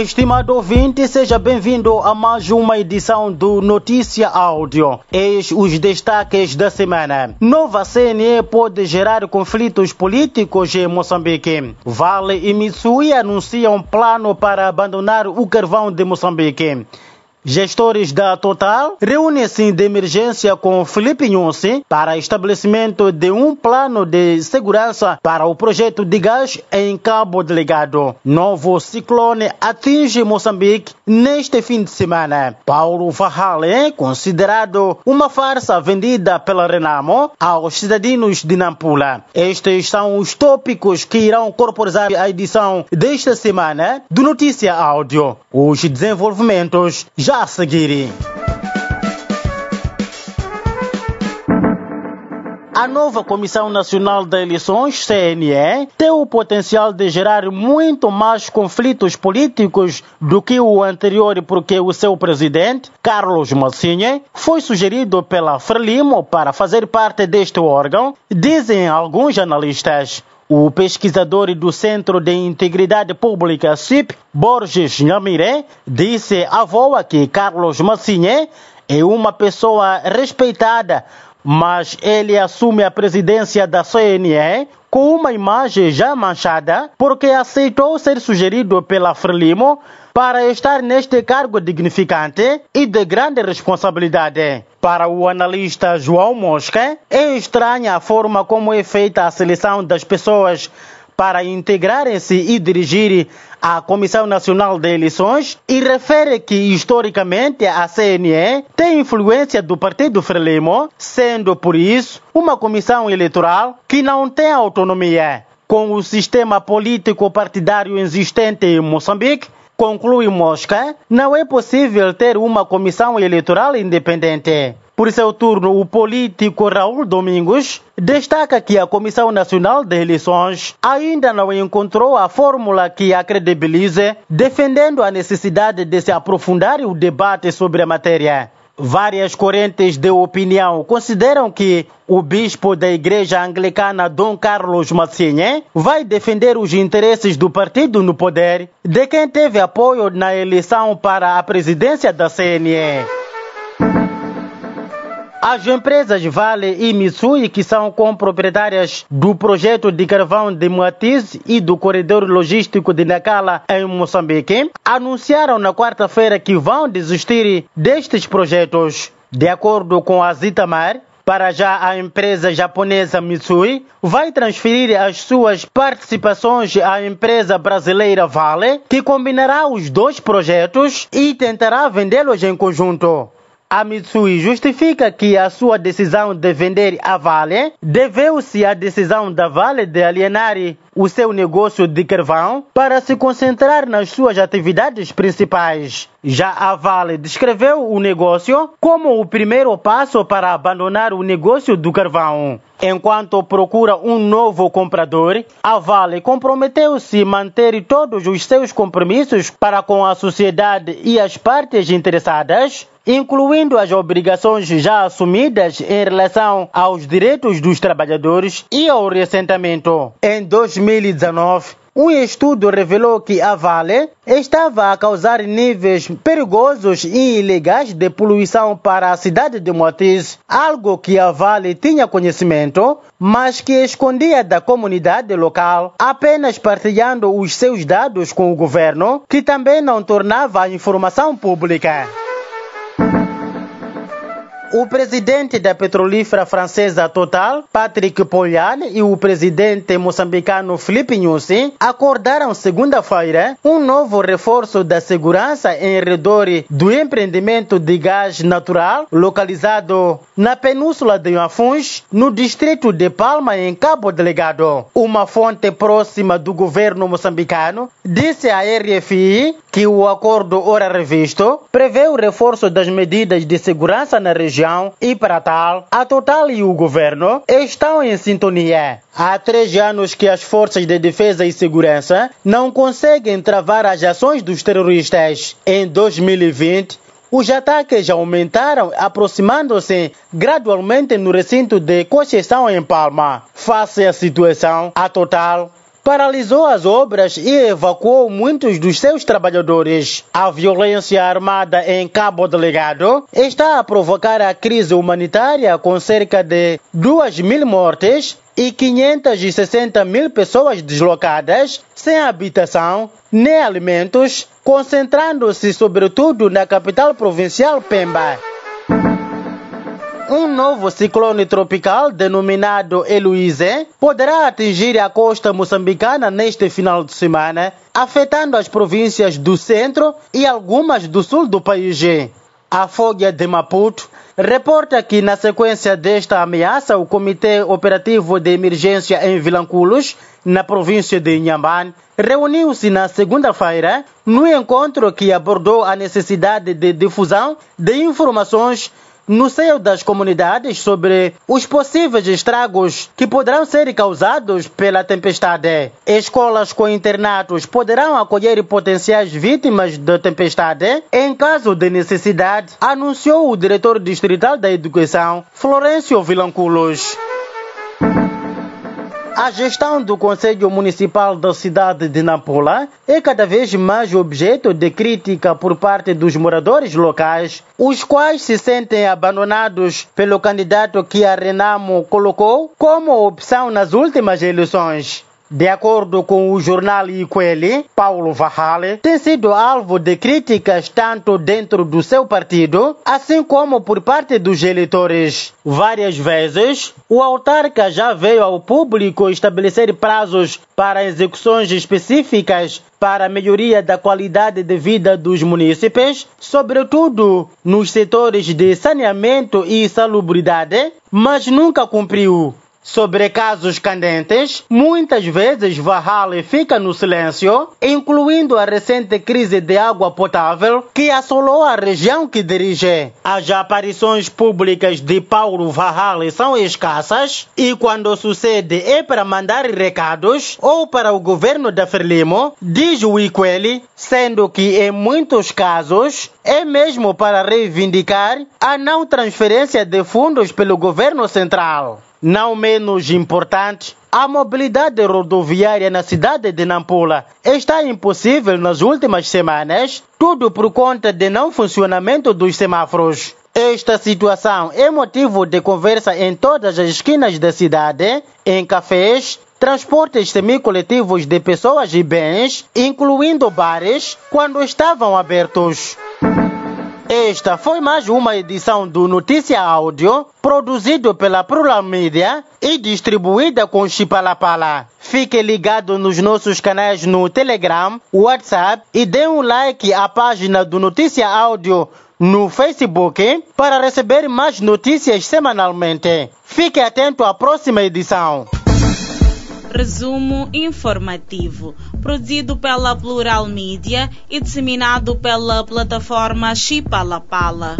Estimado ouvinte, seja bem-vindo a mais uma edição do Notícia Áudio. Eis os destaques da semana. Nova CNE pode gerar conflitos políticos em Moçambique. Vale e Mitsui anunciam um plano para abandonar o carvão de Moçambique. Gestores da Total reúnem-se de emergência com Felipe Nhusi para estabelecimento de um plano de segurança para o projeto de gás em Cabo Delegado. Novo ciclone atinge Moçambique neste fim de semana. Paulo Fahale, considerado uma farsa vendida pela Renamo aos cidadãos de Nampula. Estes são os tópicos que irão corporizar a edição desta semana do Notícia Áudio. Os desenvolvimentos já a seguir. A nova Comissão Nacional de Eleições, CNE, tem o potencial de gerar muito mais conflitos políticos do que o anterior, porque o seu presidente, Carlos Massinha, foi sugerido pela Frelimo para fazer parte deste órgão, dizem alguns analistas. O pesquisador do Centro de Integridade Pública CIP, Borges Nhamire, disse à voa que Carlos Massinhe é uma pessoa respeitada, mas ele assume a presidência da CNE com uma imagem já manchada porque aceitou ser sugerido pela Frelimo para estar neste cargo dignificante e de grande responsabilidade. Para o analista João Mosca, é estranha a forma como é feita a seleção das pessoas para integrarem-se e dirigir a Comissão Nacional de Eleições e refere que, historicamente, a CNE tem influência do Partido Frelimo, sendo, por isso, uma comissão eleitoral que não tem autonomia. Com o sistema político partidário existente em Moçambique, Conclui Mosca, não é possível ter uma comissão eleitoral independente. Por seu turno, o político Raul Domingos destaca que a Comissão Nacional de Eleições ainda não encontrou a fórmula que a credibilize, defendendo a necessidade de se aprofundar o debate sobre a matéria. Várias correntes de opinião consideram que o bispo da Igreja Anglicana Dom Carlos Massinhe vai defender os interesses do partido no poder de quem teve apoio na eleição para a presidência da CNE. As empresas Vale e Mitsui, que são comproprietárias do projeto de carvão de Moatiz e do corredor logístico de Nacala em Moçambique, anunciaram na quarta-feira que vão desistir destes projetos. De acordo com a Zitamar, para já a empresa japonesa Mitsui vai transferir as suas participações à empresa brasileira Vale, que combinará os dois projetos e tentará vendê-los em conjunto. A Mitsui justifica que a sua decisão de vender a Vale deveu-se à decisão da Vale de alienar o seu negócio de carvão para se concentrar nas suas atividades principais. Já a Vale descreveu o negócio como o primeiro passo para abandonar o negócio do carvão. Enquanto procura um novo comprador, a Vale comprometeu-se a manter todos os seus compromissos para com a sociedade e as partes interessadas incluindo as obrigações já assumidas em relação aos direitos dos trabalhadores e ao ressentimento. Em 2019, um estudo revelou que a Vale estava a causar níveis perigosos e ilegais de poluição para a cidade de Moatiz, algo que a Vale tinha conhecimento, mas que escondia da comunidade local, apenas partilhando os seus dados com o governo, que também não tornava a informação pública. O presidente da petrolífera francesa Total, Patrick Pouyanné, e o presidente moçambicano Felipe Nyusi acordaram segunda-feira um novo reforço da segurança em redor do empreendimento de gás natural localizado na península de Inhafuns, no distrito de Palma, em Cabo Delegado. Uma fonte próxima do governo moçambicano disse à RFI que o acordo ora revisto prevê o reforço das medidas de segurança na região e, para tal, a Total e o governo estão em sintonia. Há três anos que as forças de defesa e segurança não conseguem travar as ações dos terroristas. Em 2020, os ataques aumentaram, aproximando-se gradualmente no recinto de Conceição em Palma. Face à situação, a Total paralisou as obras e evacuou muitos dos seus trabalhadores. A violência armada em Cabo Delegado está a provocar a crise humanitária com cerca de 2 mil mortes e 560 mil pessoas deslocadas, sem habitação nem alimentos, concentrando-se sobretudo na capital provincial Pemba. Um novo ciclone tropical, denominado Heloise, poderá atingir a costa moçambicana neste final de semana, afetando as províncias do centro e algumas do sul do país. A Folha de Maputo reporta que, na sequência desta ameaça, o Comitê Operativo de Emergência em Vilanculos, na província de Inhambane, reuniu-se na segunda-feira no encontro que abordou a necessidade de difusão de informações no seio das comunidades sobre os possíveis estragos que poderão ser causados pela tempestade. Escolas com internatos poderão acolher potenciais vítimas da tempestade em caso de necessidade, anunciou o diretor distrital da Educação, Florencio Vilanculos. A gestão do Conselho Municipal da cidade de Nampula é cada vez mais objeto de crítica por parte dos moradores locais, os quais se sentem abandonados pelo candidato que a Renamo colocou como opção nas últimas eleições. De acordo com o jornal Iqueli, Paulo Vahale tem sido alvo de críticas tanto dentro do seu partido, assim como por parte dos eleitores. Várias vezes, o autarca já veio ao público estabelecer prazos para execuções específicas para a melhoria da qualidade de vida dos munícipes, sobretudo nos setores de saneamento e salubridade, mas nunca cumpriu. Sobre casos candentes, muitas vezes Vahale fica no silêncio, incluindo a recente crise de água potável que assolou a região que dirige. As aparições públicas de Paulo Vahale são escassas e quando sucede é para mandar recados ou para o governo da Frelimo, diz o Iqueli, sendo que em muitos casos é mesmo para reivindicar a não transferência de fundos pelo governo central. Não menos importante, a mobilidade rodoviária na cidade de Nampula está impossível nas últimas semanas, tudo por conta de não funcionamento dos semáforos. Esta situação é motivo de conversa em todas as esquinas da cidade, em cafés, transportes semicoletivos de pessoas e bens, incluindo bares, quando estavam abertos. Esta foi mais uma edição do Notícia Áudio, produzido pela Plural Media e distribuída com Chipalapala. Fique ligado nos nossos canais no Telegram, WhatsApp e dê um like à página do Notícia Áudio no Facebook para receber mais notícias semanalmente. Fique atento à próxima edição. Resumo informativo, produzido pela Plural Mídia e disseminado pela plataforma Chipalapala.